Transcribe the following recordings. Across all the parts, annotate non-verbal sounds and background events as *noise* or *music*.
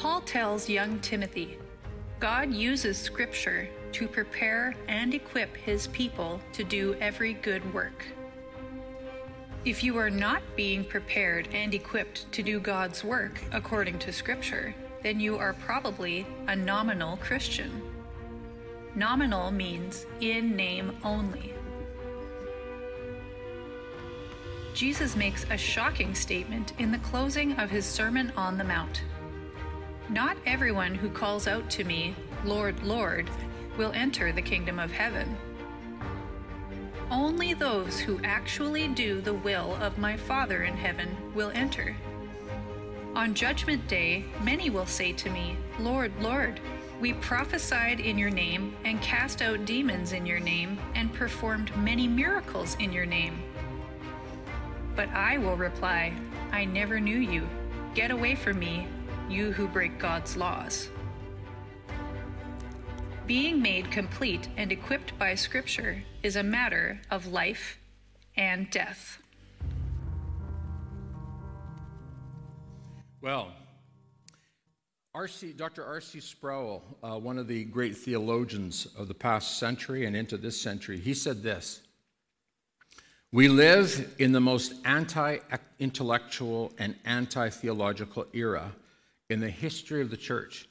Paul tells young Timothy God uses Scripture to prepare and equip his people to do every good work. If you are not being prepared and equipped to do God's work according to Scripture, then you are probably a nominal Christian. Nominal means in name only. Jesus makes a shocking statement in the closing of his Sermon on the Mount. Not everyone who calls out to me, Lord, Lord, will enter the kingdom of heaven. Only those who actually do the will of my Father in heaven will enter. On Judgment Day, many will say to me, Lord, Lord, we prophesied in your name, and cast out demons in your name, and performed many miracles in your name. But I will reply, I never knew you. Get away from me, you who break God's laws. Being made complete and equipped by Scripture is a matter of life and death. Well, R.C., Dr. R.C. Sproul, uh, one of the great theologians of the past century and into this century, he said this We live in the most anti intellectual and anti theological era in the history of the church,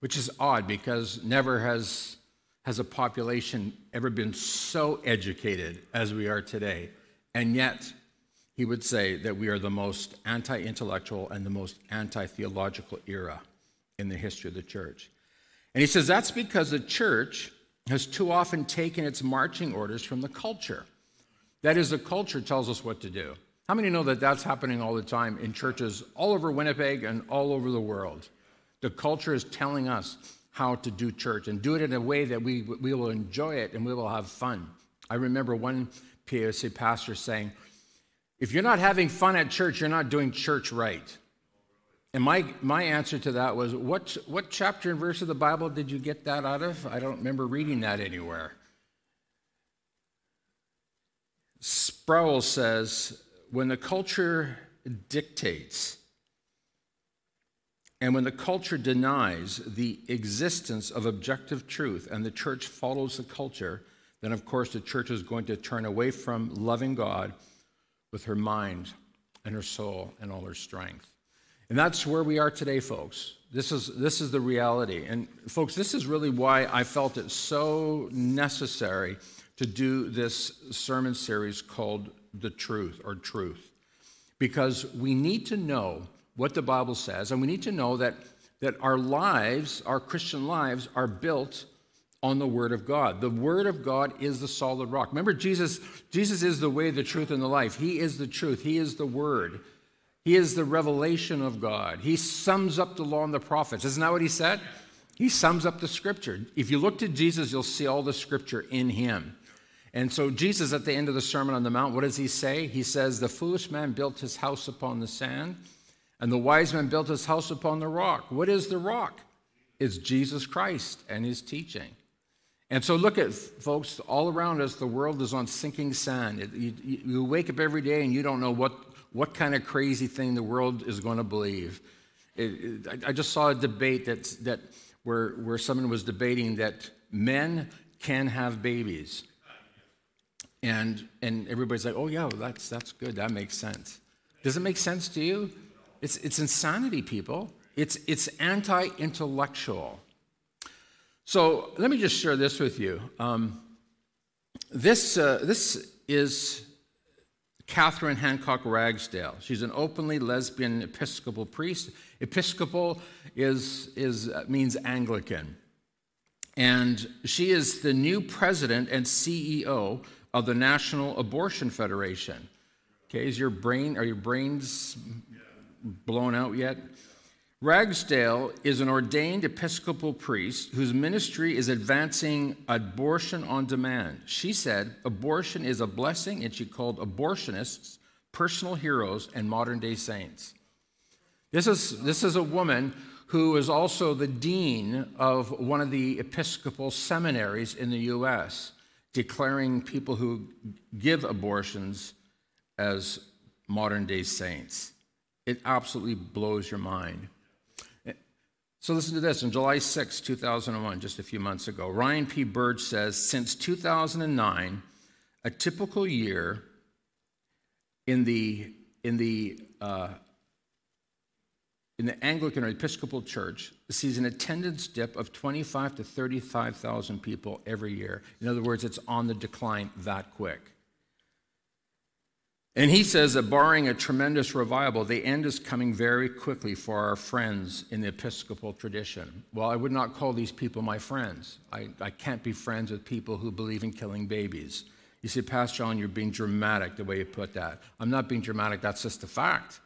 which is odd because never has, has a population ever been so educated as we are today. And yet, he would say that we are the most anti intellectual and the most anti theological era in the history of the church. And he says that's because the church has too often taken its marching orders from the culture. That is, the culture tells us what to do. How many know that that's happening all the time in churches all over Winnipeg and all over the world? The culture is telling us how to do church and do it in a way that we, we will enjoy it and we will have fun. I remember one POC pastor saying, if you're not having fun at church, you're not doing church right. And my, my answer to that was, what, what chapter and verse of the Bible did you get that out of? I don't remember reading that anywhere. Sproul says, when the culture dictates and when the culture denies the existence of objective truth and the church follows the culture, then of course the church is going to turn away from loving God with her mind and her soul and all her strength. And that's where we are today, folks. This is, this is the reality. And, folks, this is really why I felt it so necessary to do this sermon series called The Truth or Truth. Because we need to know what the Bible says, and we need to know that, that our lives, our Christian lives, are built on the word of god. The word of god is the solid rock. Remember jesus jesus is the way the truth and the life. He is the truth. He is the word. He is the revelation of god. He sums up the law and the prophets. Isn't that what he said? He sums up the scripture. If you look to jesus you'll see all the scripture in him and so jesus at the end of the sermon on the mount what does he say he says the foolish man built his house upon the sand and the wise man built his house upon the rock what is the rock it's jesus christ and his teaching and so, look at folks all around us, the world is on sinking sand. You, you, wake up every day and you don't know what, what kind of crazy thing the world is going to believe. It, it, I just saw a debate that's, that, where, where someone was debating that men can have babies. And, and everybody's like, oh, yeah, well, that's, that's good. That makes sense. Does it make sense to you? It's, it's insanity, people. It's, it's anti intellectual. So let me just share this with you. Um, this, uh, this is Katherine Hancock Ragsdale. She's an openly lesbian Episcopal priest. Episcopal is, is, uh, means Anglican. And she is the new president and CEO of the National Abortion Federation. Okay, is your brain, are your brains blown out yet? Ragsdale is an ordained Episcopal priest whose ministry is advancing abortion on demand. She said abortion is a blessing, and she called abortionists personal heroes and modern day saints. This is, this is a woman who is also the dean of one of the Episcopal seminaries in the U.S., declaring people who give abortions as modern day saints. It absolutely blows your mind. So listen to this. On July 6, 2001, just a few months ago, Ryan P. Burge says since 2009, a typical year in the, in the, uh, in the Anglican or Episcopal Church sees an attendance dip of 25 to 35,000 people every year. In other words, it's on the decline that quick. And he says that barring a tremendous revival, the end is coming very quickly for our friends in the Episcopal tradition. Well, I would not call these people my friends. I, I can't be friends with people who believe in killing babies. You see, Pastor John, you're being dramatic the way you put that. I'm not being dramatic, that's just a fact.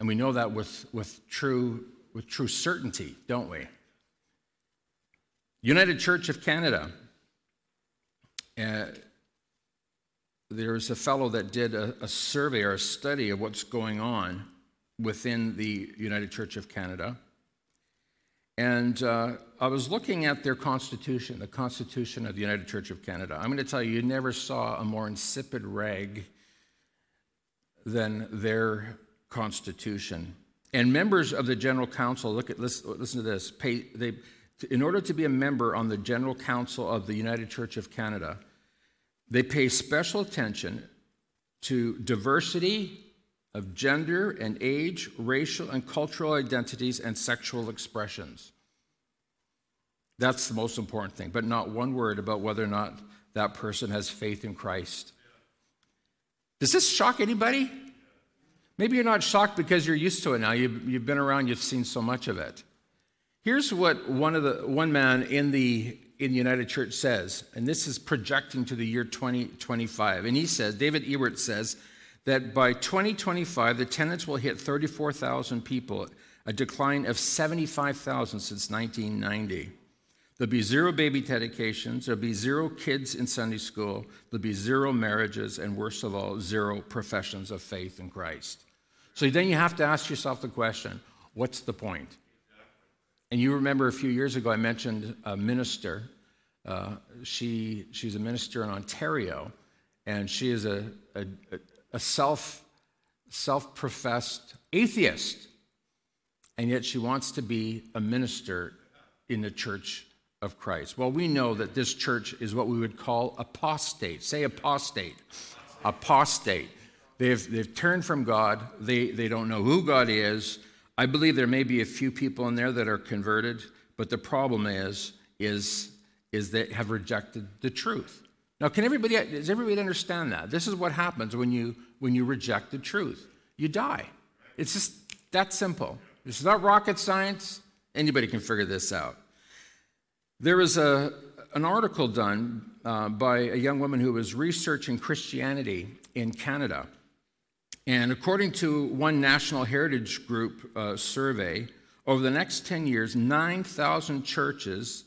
And we know that with, with, true, with true certainty, don't we? United Church of Canada. Uh, there's a fellow that did a, a survey or a study of what's going on within the United Church of Canada. And uh, I was looking at their constitution, the Constitution of the United Church of Canada. I'm going to tell you, you never saw a more insipid rag than their constitution. And members of the General Council, look at listen, listen to this. Pay, they, in order to be a member on the General Council of the United Church of Canada, they pay special attention to diversity of gender and age, racial and cultural identities, and sexual expressions. That's the most important thing, but not one word about whether or not that person has faith in Christ. Does this shock anybody? Maybe you're not shocked because you're used to it now. You've, you've been around, you've seen so much of it. Here's what one, of the, one man in the in the United Church says, and this is projecting to the year 2025. And he says, David Ewart says, that by 2025, the attendance will hit 34,000 people, a decline of 75,000 since 1990. There'll be zero baby dedications, there'll be zero kids in Sunday school, there'll be zero marriages, and worst of all, zero professions of faith in Christ. So then you have to ask yourself the question what's the point? And you remember a few years ago, I mentioned a minister. Uh, she, she's a minister in Ontario, and she is a, a, a self, self-professed atheist. And yet she wants to be a minister in the church of Christ. Well, we know that this church is what we would call apostate. Say apostate. Apostate. They've, they've turned from God. They, they don't know who God is. I believe there may be a few people in there that are converted, but the problem is, is, is they have rejected the truth. Now, can everybody, does everybody understand that? This is what happens when you, when you reject the truth. You die. It's just that simple. Is not rocket science. Anybody can figure this out. There was a, an article done uh, by a young woman who was researching Christianity in Canada. And according to one National Heritage Group uh, survey, over the next 10 years, 9,000 churches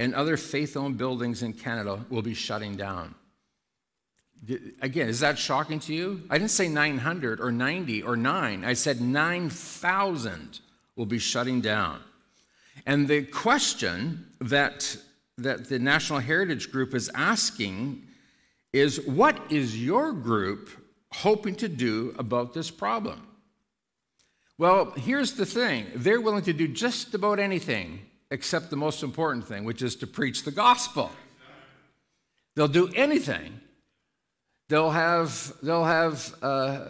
and other faith owned buildings in Canada will be shutting down. Again, is that shocking to you? I didn't say 900 or 90 or 9. I said 9,000 will be shutting down. And the question that, that the National Heritage Group is asking is what is your group hoping to do about this problem? Well, here's the thing they're willing to do just about anything except the most important thing, which is to preach the gospel. They'll do anything. They'll have, they'll have uh,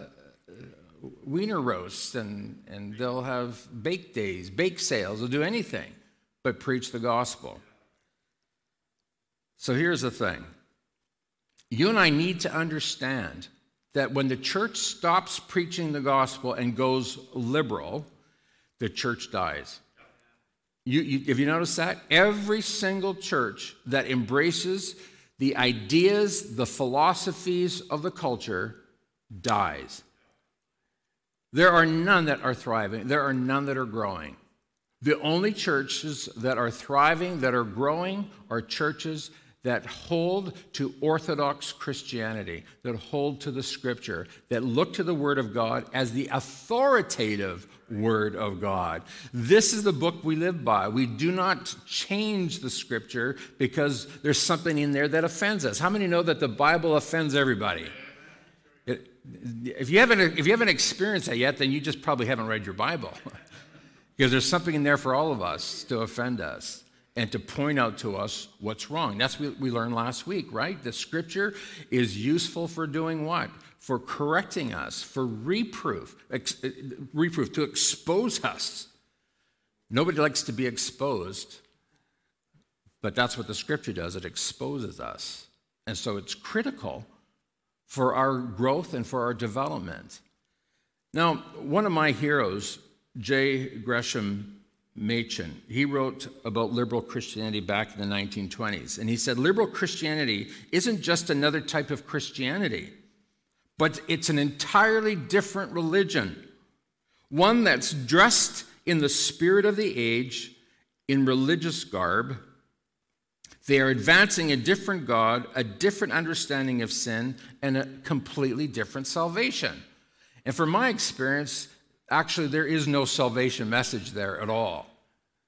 wiener roasts and, and they'll have bake days, bake sales. They'll do anything but preach the gospel. So here's the thing you and I need to understand that when the church stops preaching the gospel and goes liberal, the church dies. You, you, have you noticed that? Every single church that embraces the ideas, the philosophies of the culture dies. There are none that are thriving, there are none that are growing. The only churches that are thriving, that are growing, are churches that hold to Orthodox Christianity, that hold to the Scripture, that look to the Word of God as the authoritative Word of God. This is the book we live by. We do not change the Scripture because there's something in there that offends us. How many know that the Bible offends everybody? It, if, you haven't, if you haven't experienced that yet, then you just probably haven't read your Bible. *laughs* Because there's something in there for all of us to offend us and to point out to us what's wrong. That's what we learned last week, right? The scripture is useful for doing what? For correcting us, for reproof, ex- uh, reproof, to expose us. Nobody likes to be exposed, but that's what the scripture does. It exposes us. And so it's critical for our growth and for our development. Now, one of my heroes, J. Gresham Machen. He wrote about liberal Christianity back in the 1920s. And he said liberal Christianity isn't just another type of Christianity, but it's an entirely different religion, one that's dressed in the spirit of the age, in religious garb. They are advancing a different God, a different understanding of sin, and a completely different salvation. And from my experience, Actually, there is no salvation message there at all.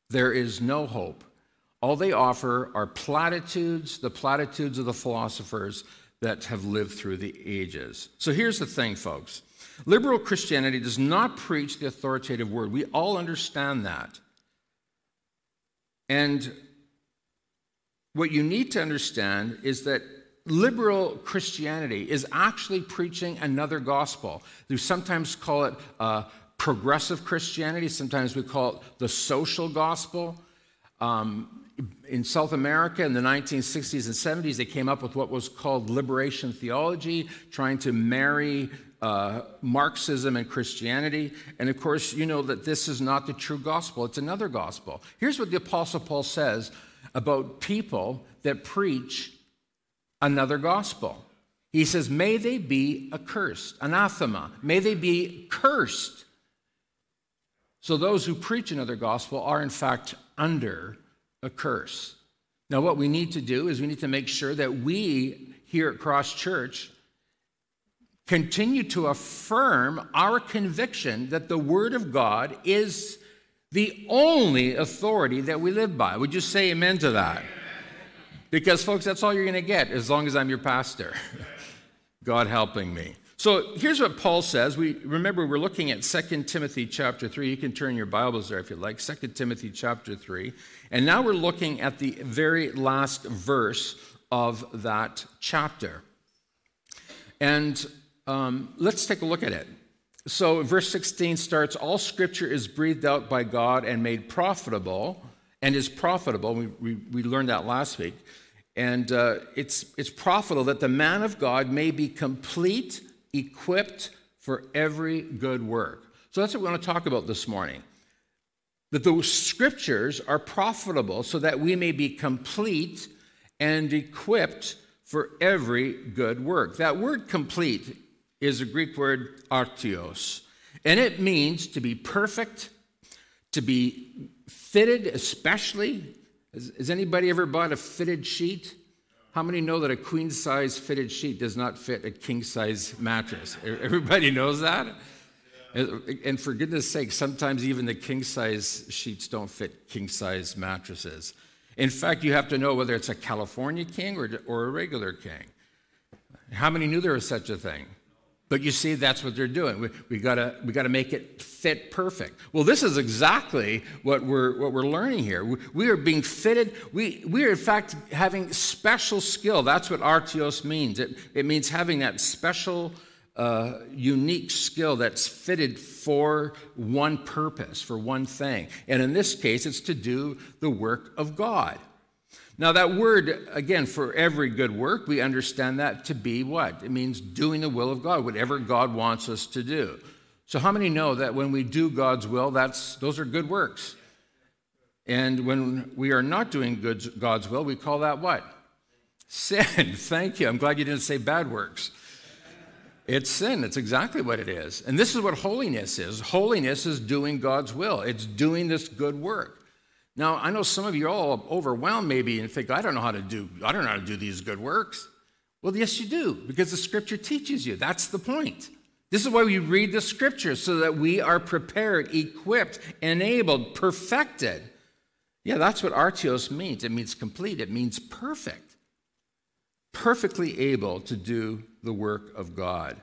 There is no hope. All they offer are platitudes, the platitudes of the philosophers that have lived through the ages. So here's the thing, folks liberal Christianity does not preach the authoritative word. We all understand that. And what you need to understand is that liberal Christianity is actually preaching another gospel. They sometimes call it uh, progressive Christianity. Sometimes we call it the social gospel. Um, in South America in the 1960s and 70s, they came up with what was called liberation theology, trying to marry uh, Marxism and Christianity. And of course, you know that this is not the true gospel, it's another gospel. Here's what the Apostle Paul says about people that preach another gospel. He says, May they be accursed, anathema, may they be cursed. So those who preach another gospel are, in fact, under a curse. Now, what we need to do is we need to make sure that we here at Cross Church continue to affirm our conviction that the Word of God is the only authority that we live by. Would you say amen to that? Because, folks, that's all you're going to get as long as I'm your pastor. *laughs* God helping me. So here's what Paul says. We remember we're looking at 2 Timothy chapter 3. You can turn your Bibles there if you like. 2 Timothy chapter 3. And now we're looking at the very last verse of that chapter. And um, let's take a look at it. So verse 16 starts All scripture is breathed out by God and made profitable, and is profitable. We, we, we learned that last week. And uh, it's, it's profitable that the man of God may be complete equipped for every good work. So that's what we want to talk about this morning. That the scriptures are profitable so that we may be complete and equipped for every good work. That word complete is a Greek word artios, and it means to be perfect, to be fitted, especially. Has, has anybody ever bought a fitted sheet? How many know that a queen size fitted sheet does not fit a king size mattress? Everybody knows that? And for goodness sake, sometimes even the king size sheets don't fit king size mattresses. In fact, you have to know whether it's a California king or, or a regular king. How many knew there was such a thing? But you see, that's what they're doing. We, we, gotta, we gotta make it fit perfect. Well, this is exactly what we're, what we're learning here. We, we are being fitted. We, we are, in fact, having special skill. That's what artios means. It, it means having that special, uh, unique skill that's fitted for one purpose, for one thing. And in this case, it's to do the work of God. Now, that word, again, for every good work, we understand that to be what? It means doing the will of God, whatever God wants us to do. So, how many know that when we do God's will, that's, those are good works? And when we are not doing good, God's will, we call that what? Sin. *laughs* Thank you. I'm glad you didn't say bad works. It's sin. It's exactly what it is. And this is what holiness is holiness is doing God's will, it's doing this good work. Now, I know some of you are all overwhelmed maybe and think, I don't know how to do, I don't know how to do these good works. Well, yes, you do, because the scripture teaches you. That's the point. This is why we read the scripture, so that we are prepared, equipped, enabled, perfected. Yeah, that's what artios means. It means complete, it means perfect. Perfectly able to do the work of God.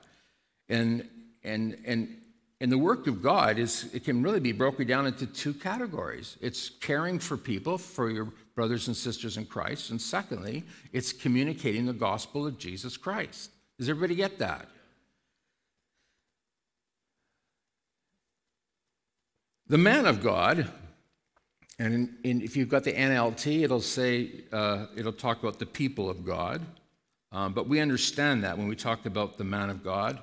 And, and, and and the work of God is it can really be broken down into two categories. It's caring for people, for your brothers and sisters in Christ, and secondly, it's communicating the gospel of Jesus Christ. Does everybody get that? The man of God, and in, in, if you've got the NLT, it'll say uh, it'll talk about the people of God. Um, but we understand that when we talk about the man of God.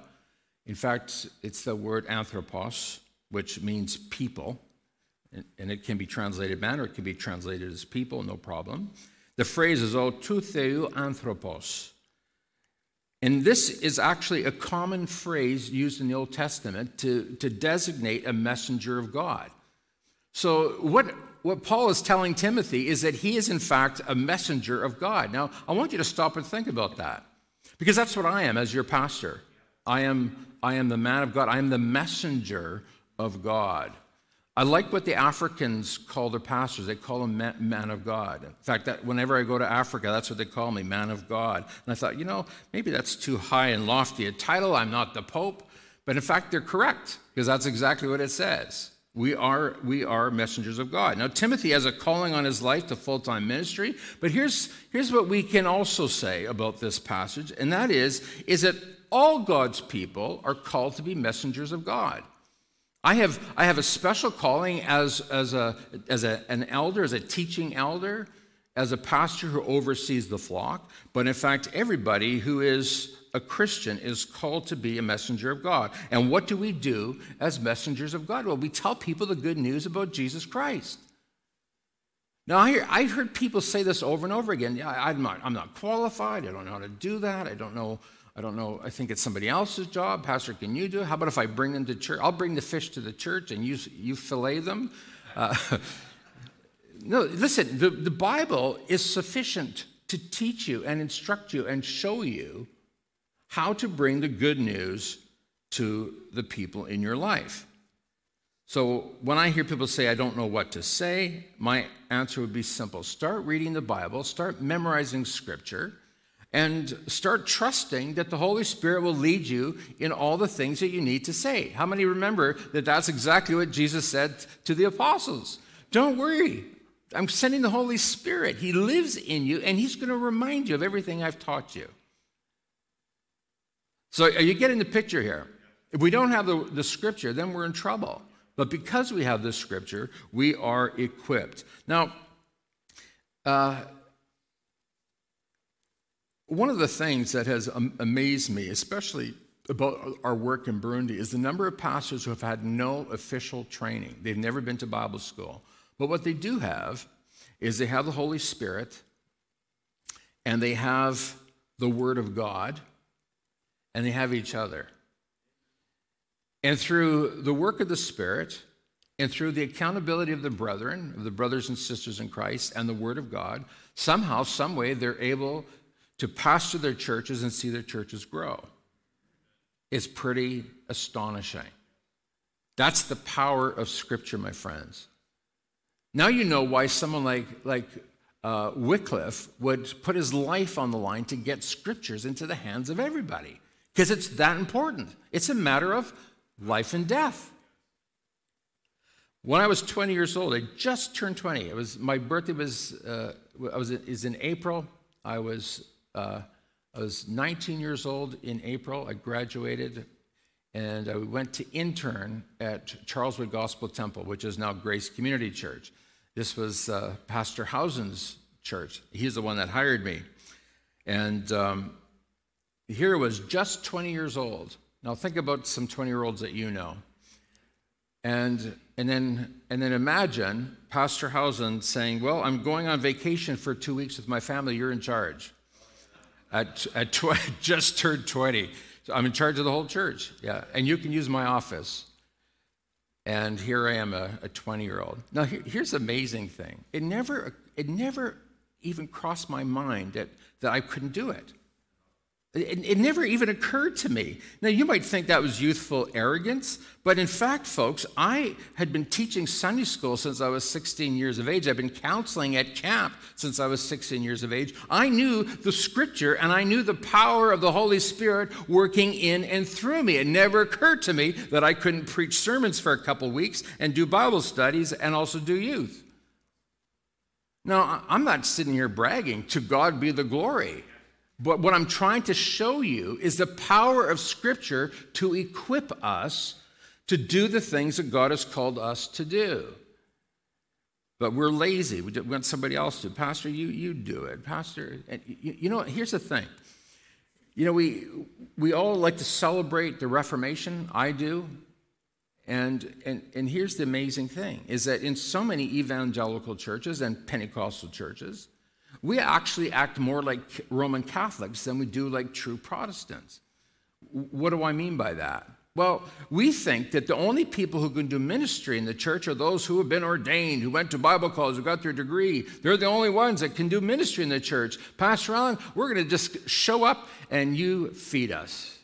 In fact, it's the word anthropos, which means people, and it can be translated man or it can be translated as people, no problem. The phrase is o tou theou anthropos. And this is actually a common phrase used in the Old Testament to, to designate a messenger of God. So, what, what Paul is telling Timothy is that he is, in fact, a messenger of God. Now, I want you to stop and think about that, because that's what I am as your pastor. I am I am the man of God. I am the messenger of God. I like what the Africans call their pastors. They call them man of God. In fact, that whenever I go to Africa, that's what they call me, man of God. And I thought, you know, maybe that's too high and lofty a title. I'm not the Pope. But in fact, they're correct because that's exactly what it says. We are, we are messengers of God. Now, Timothy has a calling on his life to full time ministry, but here's, here's what we can also say about this passage, and that is, is that all God's people are called to be messengers of God. I have, I have a special calling as, as, a, as a, an elder, as a teaching elder, as a pastor who oversees the flock. But in fact, everybody who is a Christian is called to be a messenger of God. And what do we do as messengers of God? Well, we tell people the good news about Jesus Christ. Now, I, hear, I heard people say this over and over again. Yeah, I'm not, I'm not qualified. I don't know how to do that. I don't know I don't know. I think it's somebody else's job. Pastor, can you do it? How about if I bring them to church? I'll bring the fish to the church and you, you fillet them. Uh, *laughs* no, listen, the, the Bible is sufficient to teach you and instruct you and show you how to bring the good news to the people in your life. So when I hear people say, I don't know what to say, my answer would be simple start reading the Bible, start memorizing scripture and start trusting that the Holy Spirit will lead you in all the things that you need to say. How many remember that that's exactly what Jesus said to the apostles? Don't worry. I'm sending the Holy Spirit. He lives in you, and He's going to remind you of everything I've taught you. So, are you getting the picture here? If we don't have the, the scripture, then we're in trouble. But because we have the scripture, we are equipped. Now, uh, one of the things that has amazed me, especially about our work in Burundi, is the number of pastors who have had no official training. They've never been to Bible school. But what they do have is they have the Holy Spirit and they have the Word of God and they have each other. And through the work of the Spirit and through the accountability of the brethren, of the brothers and sisters in Christ, and the Word of God, somehow, some way, they're able to pastor their churches and see their churches grow. It's pretty astonishing. That's the power of Scripture, my friends. Now you know why someone like, like uh, Wycliffe would put his life on the line to get Scriptures into the hands of everybody, because it's that important. It's a matter of life and death. When I was 20 years old, I just turned 20. It was my birthday was uh, I was is in April. I was uh, I was 19 years old in April. I graduated and I went to intern at Charleswood Gospel Temple, which is now Grace Community Church. This was uh, Pastor Hausen's church. He's the one that hired me. And um, here was just 20 years old. Now think about some 20 year olds that you know. And, and, then, and then imagine Pastor Hausen saying, Well, I'm going on vacation for two weeks with my family, you're in charge at, at tw- *laughs* just turned 20. So I'm in charge of the whole church. Yeah. And you can use my office. And here I am, a 20 year old. Now, here, here's the amazing thing it never, it never even crossed my mind that, that I couldn't do it. It, it, never even occurred to me. Now, you might think that was youthful arrogance, but in fact, folks, I had been teaching Sunday school since I was 16 years of age. I've been counseling at camp since I was 16 years of age. I knew the scripture and I knew the power of the Holy Spirit working in and through me. It never occurred to me that I couldn't preach sermons for a couple weeks and do Bible studies and also do youth. Now, I'm not sitting here bragging. To God be the glory. But what I'm trying to show you is the power of Scripture to equip us to do the things that God has called us to do. But we're lazy. We want somebody else to. Pastor, you, you do it. Pastor, you, you know, here's the thing. You know, we, we all like to celebrate the Reformation. I do. And, and, and here's the amazing thing is that in so many evangelical churches and Pentecostal churches, we actually act more like Roman Catholics than we do like true Protestants. What do I mean by that? Well, we think that the only people who can do ministry in the church are those who have been ordained, who went to Bible college, who got their degree. They're the only ones that can do ministry in the church. Pastor Allen, we're going to just show up and you feed us.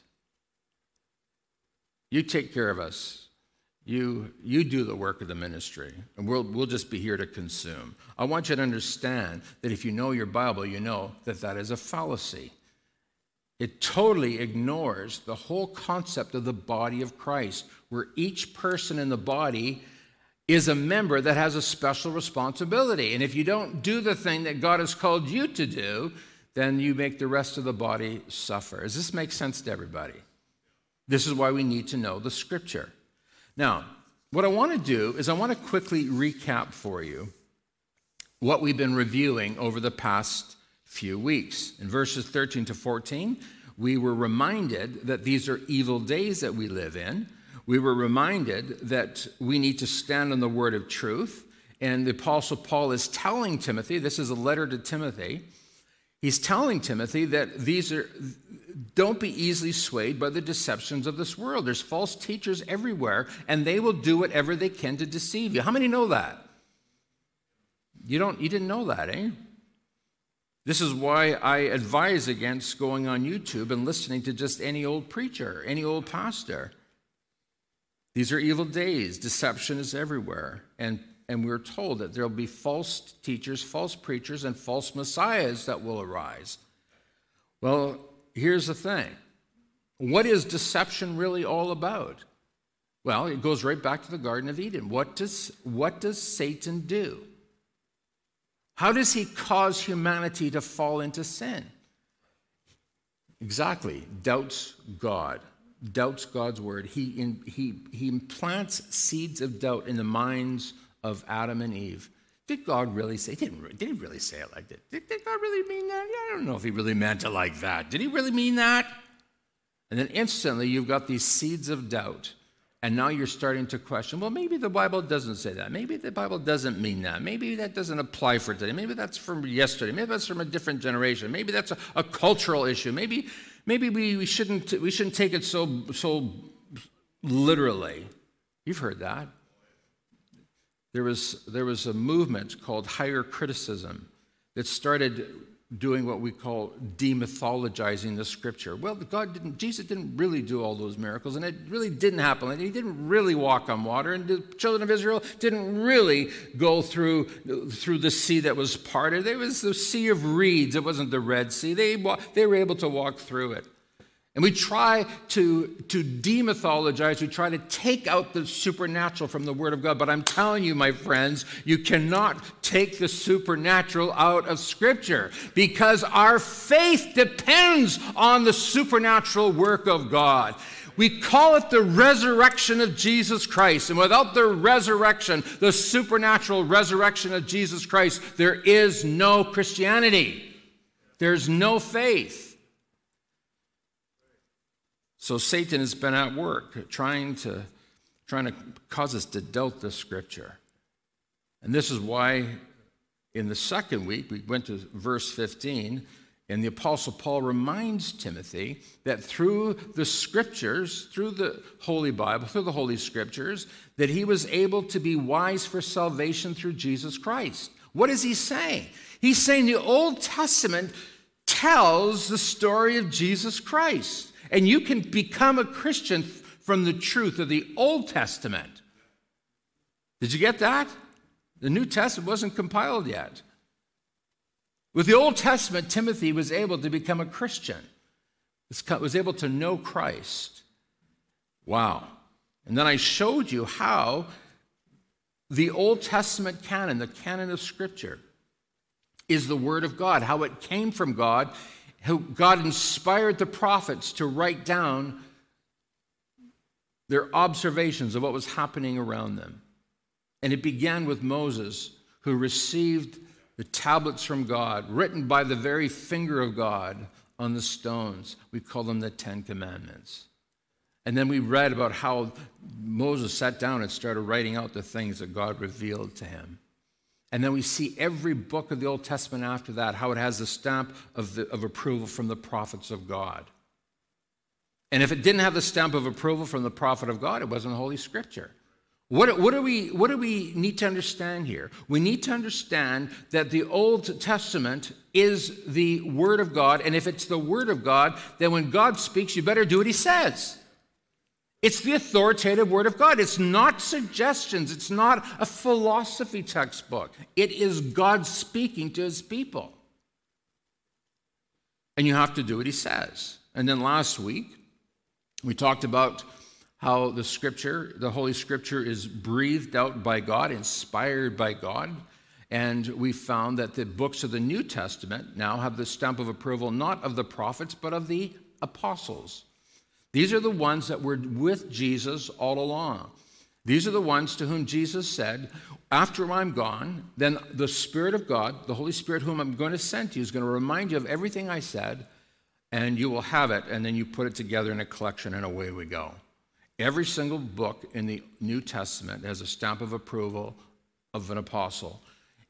You take care of us. You, you do the work of the ministry, and we'll, we'll just be here to consume. I want you to understand that if you know your Bible, you know that that is a fallacy. It totally ignores the whole concept of the body of Christ, where each person in the body is a member that has a special responsibility. And if you don't do the thing that God has called you to do, then you make the rest of the body suffer. Does this make sense to everybody? This is why we need to know the scripture. Now, what I want to do is I want to quickly recap for you what we've been reviewing over the past few weeks. In verses 13 to 14, we were reminded that these are evil days that we live in. We were reminded that we need to stand on the word of truth. And the Apostle Paul is telling Timothy, this is a letter to Timothy, he's telling Timothy that these are don't be easily swayed by the deceptions of this world. There's false teachers everywhere, and they will do whatever they can to deceive you. How many know that? You don't you didn't know that, eh? This is why I advise against going on YouTube and listening to just any old preacher, any old pastor. These are evil days. Deception is everywhere. And, and we're told that there'll be false teachers, false preachers, and false messiahs that will arise. Well, here's the thing what is deception really all about? Well, it goes right back to the Garden of Eden. What does, what does Satan do? How does he cause humanity to fall into sin? Exactly, doubts God, doubts God's word. He, in, he, he implants seeds of doubt in the minds of Adam and Eve. Did God really say? Didn't did he really say it like that? Did, did God really mean that? Yeah, I don't know if he really meant it like that. Did he really mean that? And then instantly you've got these seeds of doubt. And now you're starting to question, well, maybe the Bible doesn't say that. Maybe the Bible doesn't mean that. Maybe that doesn't apply for today. Maybe that's from yesterday. Maybe that's from a different generation. Maybe that's a, a cultural issue. Maybe, maybe we, we, shouldn't, we shouldn't take it so, so literally. You've heard that there was, there was a movement called higher criticism that started doing what we call demythologizing the scripture. Well, God didn't, Jesus didn't really do all those miracles, and it really didn't happen. And he didn't really walk on water, and the children of Israel didn't really go through, through the sea that was parted. It was the sea of reeds, it wasn't the Red Sea. They, they were able to walk through it. And we try to, to demythologize, we try to take out the supernatural from the Word of God. But I'm telling you, my friends, you cannot take the supernatural out of Scripture because our faith depends on the supernatural work of God. We call it the resurrection of Jesus Christ. And without the resurrection, the supernatural resurrection of Jesus Christ, there is no Christianity. There's no faith. So Satan has been at work trying to, trying to cause us to doubt the scripture. And this is why in the second week we went to verse 15, and the Apostle Paul reminds Timothy that through the scriptures, through the Holy Bible, through the Holy Scriptures, that he was able to be wise for salvation through Jesus Christ. What is he saying? He's saying the Old Testament tells the story of Jesus Christ. And you can become a Christian from the truth of the Old Testament. Did you get that? The New Testament wasn't compiled yet. With the Old Testament, Timothy was able to become a Christian, was able to know Christ. Wow. And then I showed you how the Old Testament canon, the canon of Scripture, is the Word of God, how it came from God, how God inspired the prophets to write down their observations of what was happening around them. And it began with Moses, who received the tablets from God, written by the very finger of God on the stones. We call them the Ten Commandments. And then we read about how Moses sat down and started writing out the things that God revealed to him. And then we see every book of the Old Testament after that, how it has the stamp of, the, of approval from the prophets of God. And if it didn't have the stamp of approval from the prophet of God, it wasn't Holy Scripture. What, what, do we, what do we need to understand here? We need to understand that the Old Testament is the Word of God, and if it's the Word of God, then when God speaks, you better do what He says. It's the authoritative Word of God. It's not suggestions, it's not a philosophy textbook. It is God speaking to His people. And you have to do what He says. And then last week, we talked about how the Scripture, the Holy Scripture, is breathed out by God, inspired by God. And we found that the books of the New Testament now have the stamp of approval not of the prophets, but of the apostles. These are the ones that were with Jesus all along. These are the ones to whom Jesus said, After I'm gone, then the Spirit of God, the Holy Spirit, whom I'm going to send to you, is going to remind you of everything I said, and you will have it, and then you put it together in a collection, and away we go. Every single book in the New Testament has a stamp of approval of an apostle.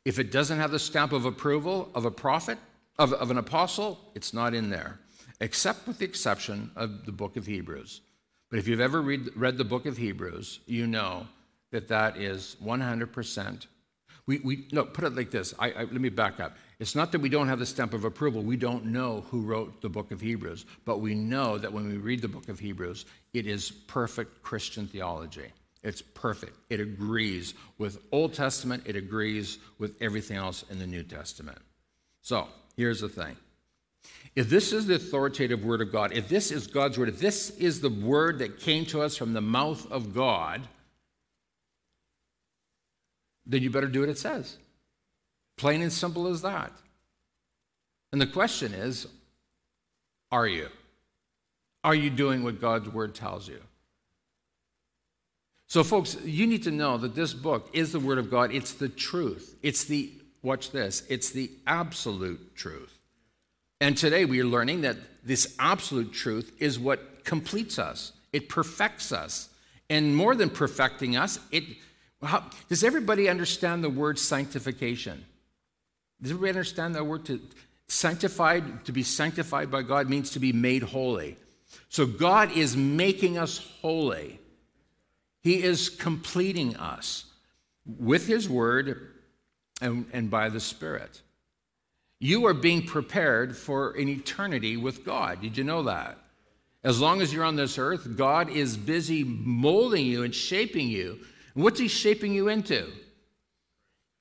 If it doesn't have the stamp of approval of a prophet, of, of an apostle, it's not in there except with the exception of the book of Hebrews. But if you've ever read, read the book of Hebrews, you know that that is 100%. We, we no, put it like this. I, I, let me back up. It's not that we don't have the stamp of approval. We don't know who wrote the book of Hebrews, but we know that when we read the book of Hebrews, it is perfect Christian theology. It's perfect. It agrees with Old Testament. It agrees with everything else in the New Testament. So here's the thing. If this is the authoritative word of God, if this is God's word, if this is the word that came to us from the mouth of God, then you better do what it says. Plain and simple as that. And the question is are you? Are you doing what God's word tells you? So, folks, you need to know that this book is the word of God. It's the truth. It's the, watch this, it's the absolute truth. And today we are learning that this absolute truth is what completes us, it perfects us. And more than perfecting us, it how, does everybody understand the word sanctification? Does everybody understand that word to sanctified, to be sanctified by God means to be made holy. So God is making us holy. He is completing us with His word and, and by the Spirit. You are being prepared for an eternity with God. Did you know that? As long as you're on this earth, God is busy molding you and shaping you. And what's He shaping you into?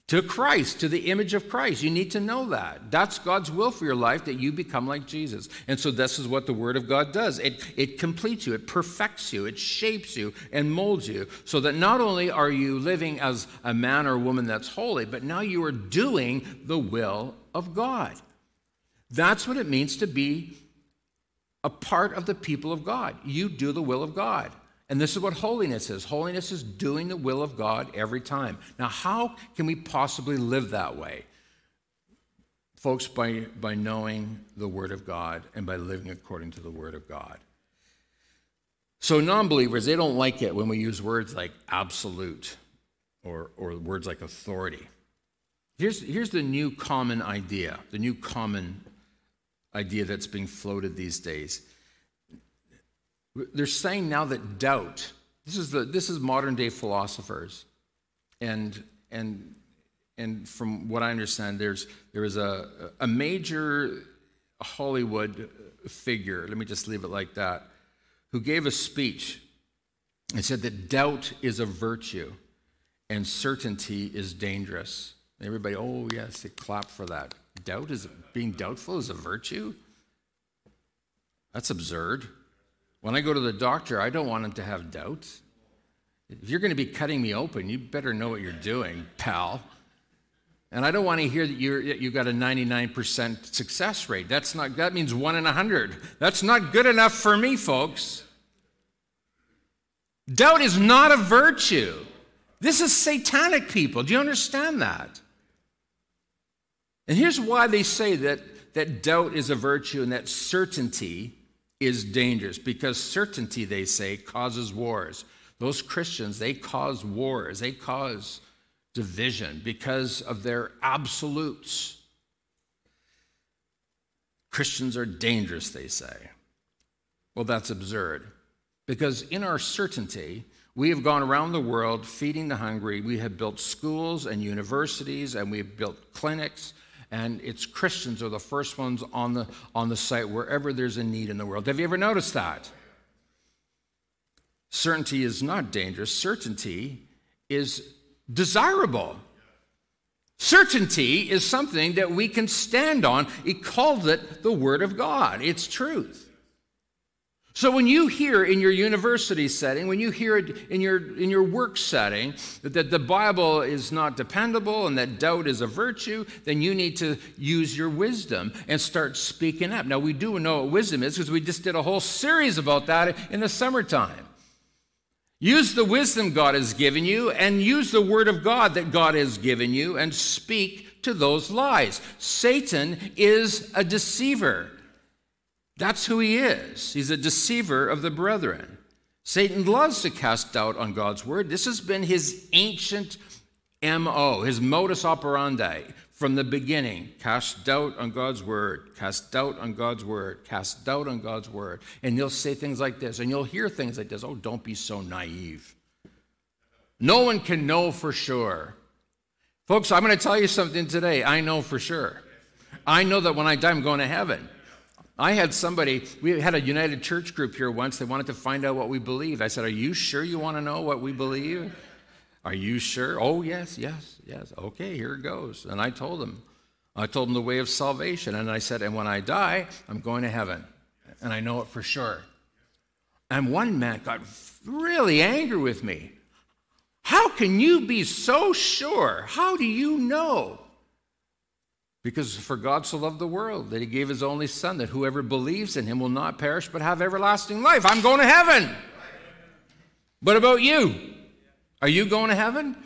To Christ, to the image of Christ. You need to know that. That's God's will for your life, that you become like Jesus. And so, this is what the Word of God does it, it completes you, it perfects you, it shapes you, and molds you, so that not only are you living as a man or woman that's holy, but now you are doing the will of God. That's what it means to be a part of the people of God. You do the will of God. And this is what holiness is holiness is doing the will of God every time. Now, how can we possibly live that way? Folks, by, by knowing the Word of God and by living according to the Word of God. So, non believers, they don't like it when we use words like absolute or, or words like authority. Here's, here's the new common idea, the new common idea that's being floated these days. They're saying now that doubt, this is, the, this is modern day philosophers. And, and, and from what I understand, there's, there is a, a major Hollywood figure, let me just leave it like that, who gave a speech and said that doubt is a virtue and certainty is dangerous. Everybody, oh yes, they clap for that. Doubt is being doubtful is a virtue? That's absurd. When I go to the doctor, I don't want him to have doubts. If you're going to be cutting me open, you better know what you're doing, pal. And I don't want to hear that you're, you got a 99% success rate. That's not, that means one in a hundred. That's not good enough for me, folks. Doubt is not a virtue. This is satanic people. Do you understand that? And here's why they say that, that doubt is a virtue and that certainty is dangerous. Because certainty, they say, causes wars. Those Christians, they cause wars, they cause division because of their absolutes. Christians are dangerous, they say. Well, that's absurd. Because in our certainty, we have gone around the world feeding the hungry. We have built schools and universities, and we've built clinics. And it's Christians are the first ones on the, on the site wherever there's a need in the world. Have you ever noticed that? Certainty is not dangerous, certainty is desirable. Certainty is something that we can stand on. He calls it the Word of God, it's truth. So when you hear in your university setting, when you hear it in your, in your work setting, that, that the Bible is not dependable and that doubt is a virtue, then you need to use your wisdom and start speaking up. Now, we do know what wisdom is because we just did a whole series about that in the summertime. Use the wisdom God has given you and use the word of God that God has given you and speak to those lies. Satan is a deceiver. That's who he is. He's a deceiver of the brethren. Satan loves to cast doubt on God's word. This has been his ancient MO, his modus operandi from the beginning cast doubt on God's word, cast doubt on God's word, cast doubt on God's word. And you'll say things like this, and you'll hear things like this oh, don't be so naive. No one can know for sure. Folks, I'm going to tell you something today. I know for sure. I know that when I die, I'm going to heaven. I had somebody, we had a United Church group here once. They wanted to find out what we believe. I said, Are you sure you want to know what we believe? Are you sure? Oh, yes, yes, yes. Okay, here it goes. And I told them. I told them the way of salvation. And I said, And when I die, I'm going to heaven. And I know it for sure. And one man got really angry with me. How can you be so sure? How do you know? Because for God so loved the world that he gave his only Son, that whoever believes in him will not perish but have everlasting life. I'm going to heaven. What about you? Are you going to heaven?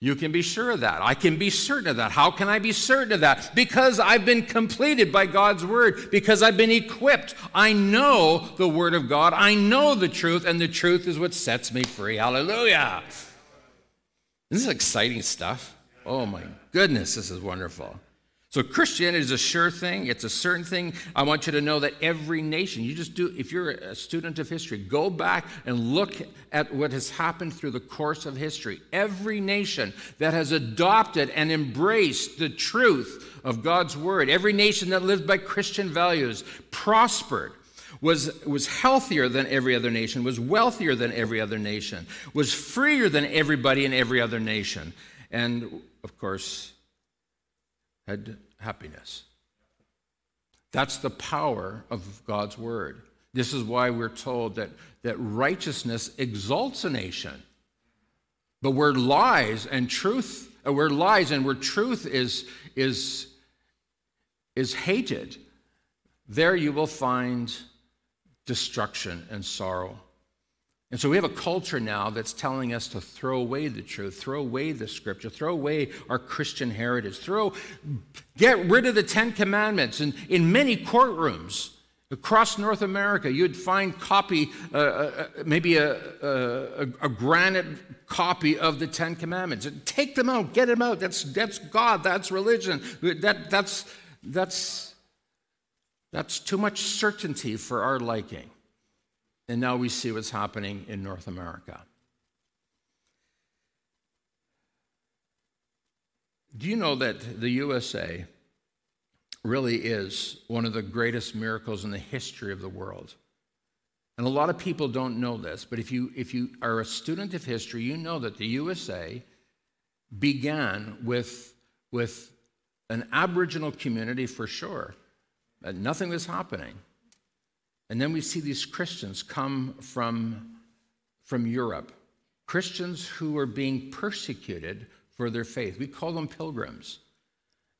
You can be sure of that. I can be certain of that. How can I be certain of that? Because I've been completed by God's word, because I've been equipped. I know the word of God, I know the truth, and the truth is what sets me free. Hallelujah. This is exciting stuff. Oh my goodness, this is wonderful. So Christianity is a sure thing. It's a certain thing. I want you to know that every nation, you just do, if you're a student of history, go back and look at what has happened through the course of history. Every nation that has adopted and embraced the truth of God's word, every nation that lived by Christian values, prospered was, was healthier than every other nation, was wealthier than every other nation, was freer than everybody in every other nation. And of course, had happiness. That's the power of God's word. This is why we're told that, that righteousness exalts a nation. But where lies and truth, uh, where lies and where truth is, is, is hated, there you will find destruction and sorrow. And so we have a culture now that's telling us to throw away the truth, throw away the scripture, throw away our Christian heritage, throw, get rid of the Ten Commandments. And in many courtrooms across North America, you'd find copy, uh, uh, uh maybe a, a, a, granite copy of the Ten Commandments. Take them out, get them out. That's, that's God, that's religion. That, that's, that's, that's too much certainty for our liking. And now we see what's happening in North America. Do you know that the USA really is one of the greatest miracles in the history of the world. And a lot of people don't know this, but if you, if you are a student of history, you know that the USA began with, with an Aboriginal community for sure. And nothing was happening. And then we see these Christians come from, from Europe, Christians who are being persecuted for their faith. We call them pilgrims.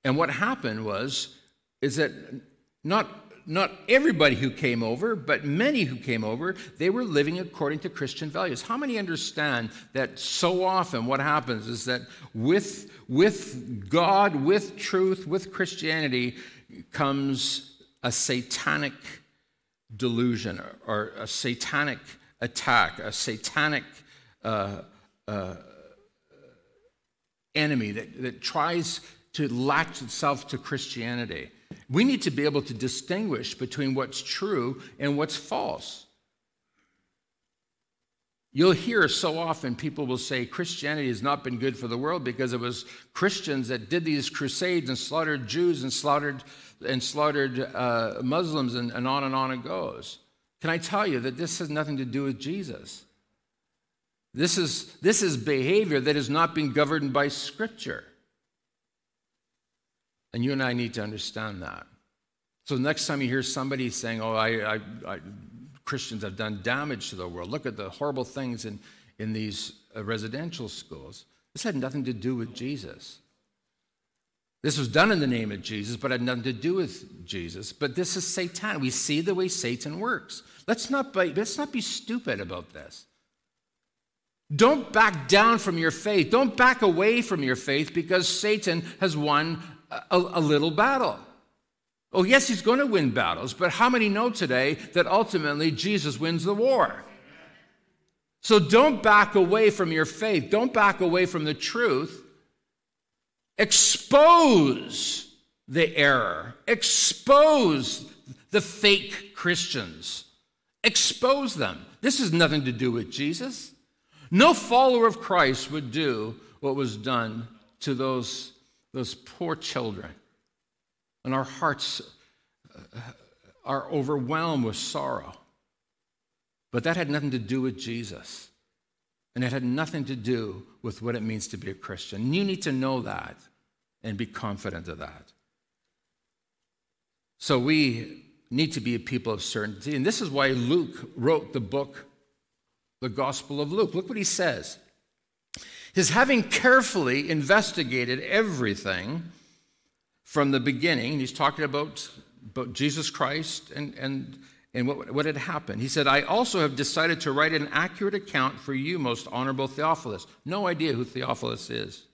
And what happened was, is that not, not everybody who came over, but many who came over, they were living according to Christian values. How many understand that so often what happens is that with, with God, with truth, with Christianity comes a satanic delusion or a satanic attack, a satanic uh, uh, enemy that, that tries to latch itself to Christianity. We need to be able to distinguish between what's true and what's false. You'll hear so often people will say Christianity has not been good for the world because it was Christians that did these crusades and slaughtered Jews and slaughtered and slaughtered uh, Muslims and, and on and on it goes. Can I tell you that this has nothing to do with Jesus? This is, this is behavior that has not been governed by Scripture. And you and I need to understand that. So the next time you hear somebody saying, Oh, I, I, I Christians have done damage to the world. Look at the horrible things in, in these uh, residential schools. This had nothing to do with Jesus. This was done in the name of Jesus, but had nothing to do with Jesus. But this is Satan. We see the way Satan works. Let's not be, let's not be stupid about this. Don't back down from your faith. Don't back away from your faith because Satan has won a, a little battle. Oh, yes, he's going to win battles, but how many know today that ultimately Jesus wins the war? So don't back away from your faith. Don't back away from the truth. Expose the error, expose the fake Christians, expose them. This has nothing to do with Jesus. No follower of Christ would do what was done to those, those poor children and our hearts uh, are overwhelmed with sorrow. But that had nothing to do with Jesus. And it had nothing to do with what it means to be a Christian. You need to know that and be confident of that. So we need to be a people of certainty. And this is why Luke wrote the book, the Gospel of Luke. Look what he says. His having carefully investigated everything, from the beginning. He's talking about, about Jesus Christ and, and, and what, what had happened. He said, I also have decided to write an accurate account for you, most honorable Theophilus. No idea who Theophilus is.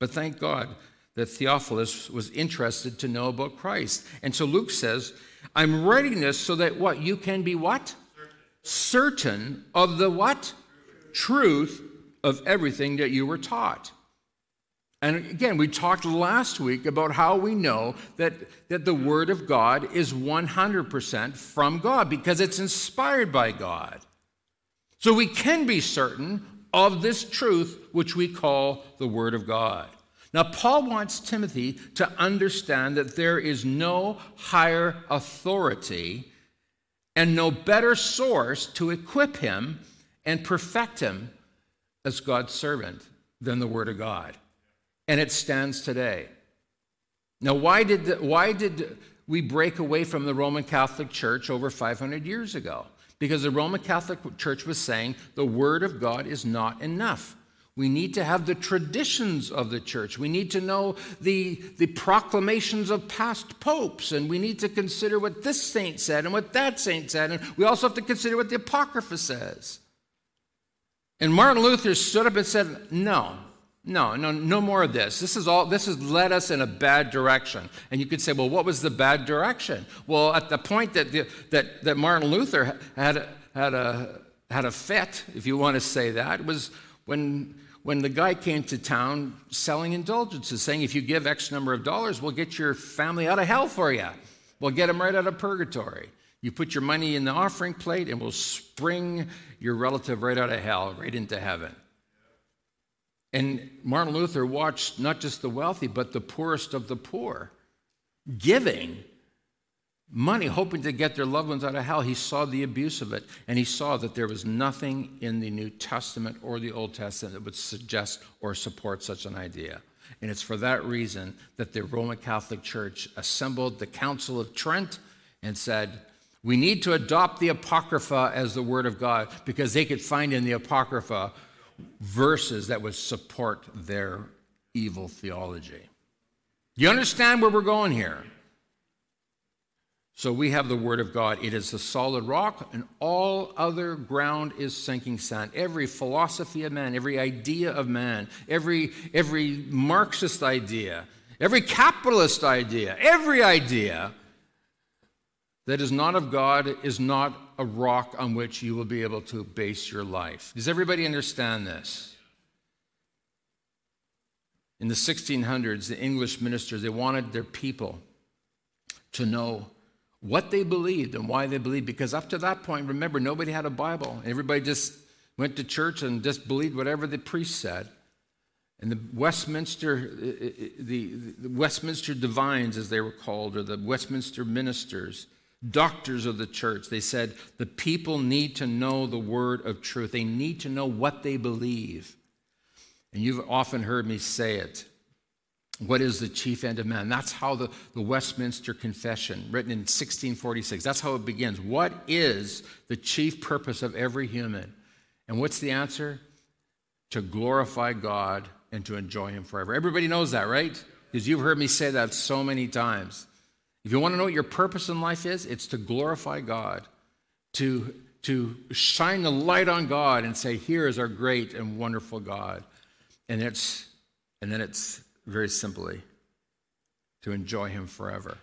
But thank God that Theophilus was interested to know about Christ. And so Luke says, I'm writing this so that what? You can be what? Certain, Certain of the what? Truth of everything that you were taught. And again, we talked last week about how we know that, that the Word of God is 100% from God because it's inspired by God. So we can be certain of this truth, which we call the Word of God. Now, Paul wants Timothy to understand that there is no higher authority and no better source to equip him and perfect him as God's servant than the Word of God and it stands today. Now, why did, the, why did we break away from the Roman Catholic Church over 500 years ago? Because the Roman Catholic Church was saying the Word of God is not enough. We need to have the traditions of the church. We need to know the, the proclamations of past popes, and we need to consider what this saint said and what that saint said, and we also have to consider what the Apocrypha says. And Martin Luther stood up and said, No, no, no, no more of this. This is all this has led us in a bad direction. And you could say, well, what was the bad direction? Well, at the point that the, that, that Martin Luther had had a had a fit, if you want to say that, was when when the guy came to town selling indulgences, saying, if you give X number of dollars, we'll get your family out of hell for you. We'll get them right out of purgatory. You put your money in the offering plate, and we'll spring your relative right out of hell, right into heaven. And Martin Luther watched not just the wealthy, but the poorest of the poor giving money, hoping to get their loved ones out of hell. He saw the abuse of it, and he saw that there was nothing in the New Testament or the Old Testament that would suggest or support such an idea. And it's for that reason that the Roman Catholic Church assembled the Council of Trent and said, we need to adopt the Apocrypha as the Word of God because they could find in the Apocrypha verses that would support their evil theology. You understand where we're going here? So we have the Word of God. It is the solid rock, and all other ground is sinking sand. Every philosophy of man, every idea of man, every, every Marxist idea, every capitalist idea, every idea that is not of God is not a rock on which you will be able to base your life. Does everybody understand this? In the 1600s, the English ministers, they wanted their people to know what they believed and why they believed, because up to that point, remember, nobody had a Bible. Everybody just went to church and just believed whatever the priest said. And the Westminster, the, the Westminster divines, as they were called, or the Westminster ministers, doctors of the church. They said the people need to know the word of truth, they need to know what they believe. And you've often heard me say it. What is the chief end of man? That's how the, the Westminster Confession, written in 1646, that's how it begins. What is the chief purpose of every human? And what's the answer? To glorify God and to enjoy Him forever. Everybody knows that, right? Because you've heard me say that so many times. If you want to know what your purpose in life is, it's to glorify God, to, to shine the light on God and say, Here is our great and wonderful God. And, it's, and then it's very simply to enjoy Him forever.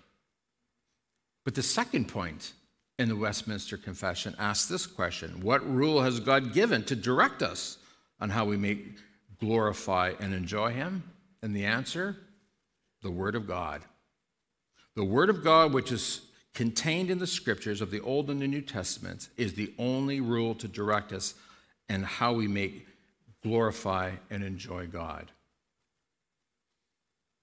But the second point in the Westminster Confession asks this question What rule has God given to direct us on how we may glorify and enjoy Him? And the answer the Word of God. The Word of God, which is contained in the scriptures of the Old and the New Testaments, is the only rule to direct us and how we make glorify and enjoy God.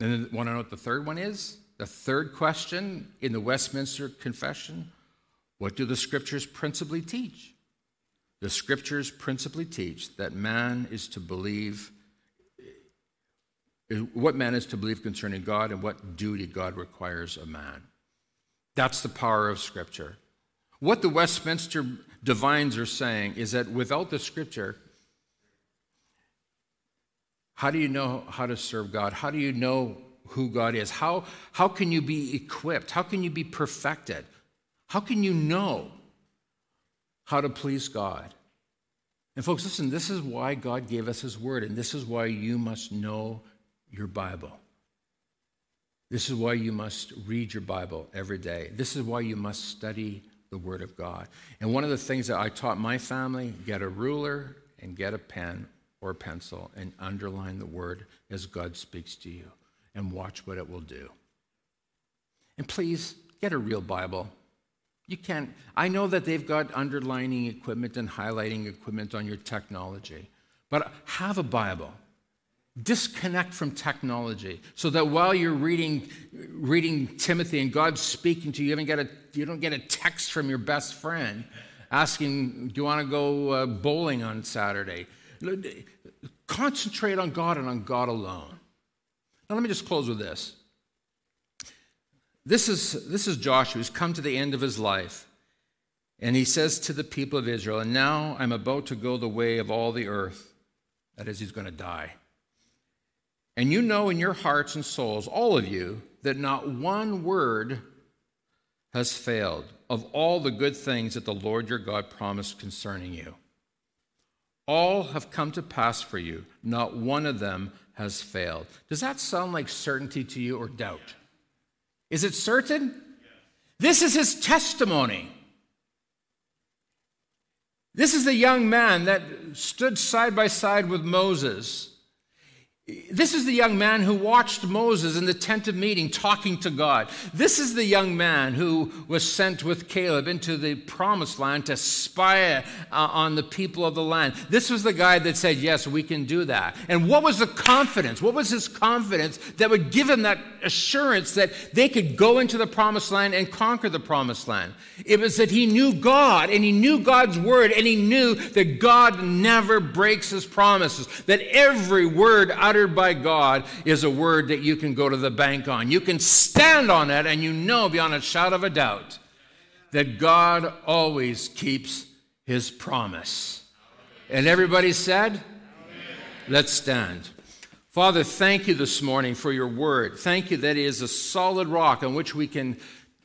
And then want to know what the third one is? The third question in the Westminster Confession what do the scriptures principally teach? The scriptures principally teach that man is to believe what man is to believe concerning God and what duty God requires of man. That's the power of Scripture. What the Westminster divines are saying is that without the Scripture, how do you know how to serve God? How do you know who God is? How, how can you be equipped? How can you be perfected? How can you know how to please God? And, folks, listen, this is why God gave us His Word, and this is why you must know your Bible. This is why you must read your Bible every day. This is why you must study the Word of God. And one of the things that I taught my family get a ruler and get a pen or pencil and underline the Word as God speaks to you and watch what it will do. And please get a real Bible. You can't, I know that they've got underlining equipment and highlighting equipment on your technology, but have a Bible disconnect from technology so that while you're reading, reading Timothy and God's speaking to you, you, haven't get a, you don't get a text from your best friend asking, Do you want to go uh, bowling on Saturday? Concentrate on God and on God alone. Now, let me just close with this. This is, this is Joshua who's come to the end of his life. And he says to the people of Israel, And now I'm about to go the way of all the earth. That is, he's going to die. And you know in your hearts and souls, all of you, that not one word has failed of all the good things that the Lord your God promised concerning you. All have come to pass for you, not one of them has failed. Does that sound like certainty to you or doubt? Is it certain? This is his testimony. This is the young man that stood side by side with Moses This is the young man who watched Moses in the tent of meeting talking to God. This is the young man who was sent with Caleb into the promised land to spy uh, on the people of the land. This was the guy that said, Yes, we can do that. And what was the confidence? What was his confidence that would give him that assurance that they could go into the promised land and conquer the promised land? It was that he knew God and he knew God's word and he knew that God never breaks his promises, that every word out uttered by God is a word that you can go to the bank on. You can stand on it, and you know beyond a shadow of a doubt that God always keeps his promise. And everybody said, Amen. Let's stand. Father, thank you this morning for your word. Thank you that it is a solid rock on which we can,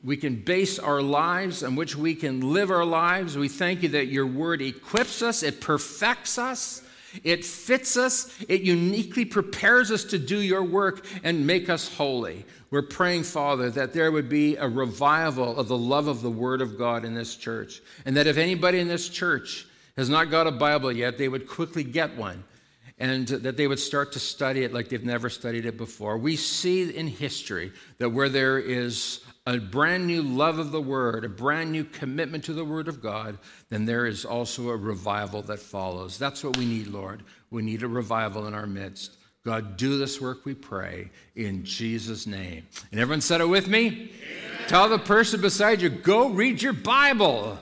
we can base our lives, on which we can live our lives. We thank you that your word equips us, it perfects us. It fits us, it uniquely prepares us to do your work and make us holy. We're praying, Father, that there would be a revival of the love of the Word of God in this church. And that if anybody in this church has not got a Bible yet, they would quickly get one and that they would start to study it like they've never studied it before. We see in history that where there is a brand new love of the Word, a brand new commitment to the Word of God, then there is also a revival that follows. That's what we need, Lord. We need a revival in our midst. God, do this work, we pray, in Jesus' name. And everyone said it with me? Amen. Tell the person beside you, go read your Bible.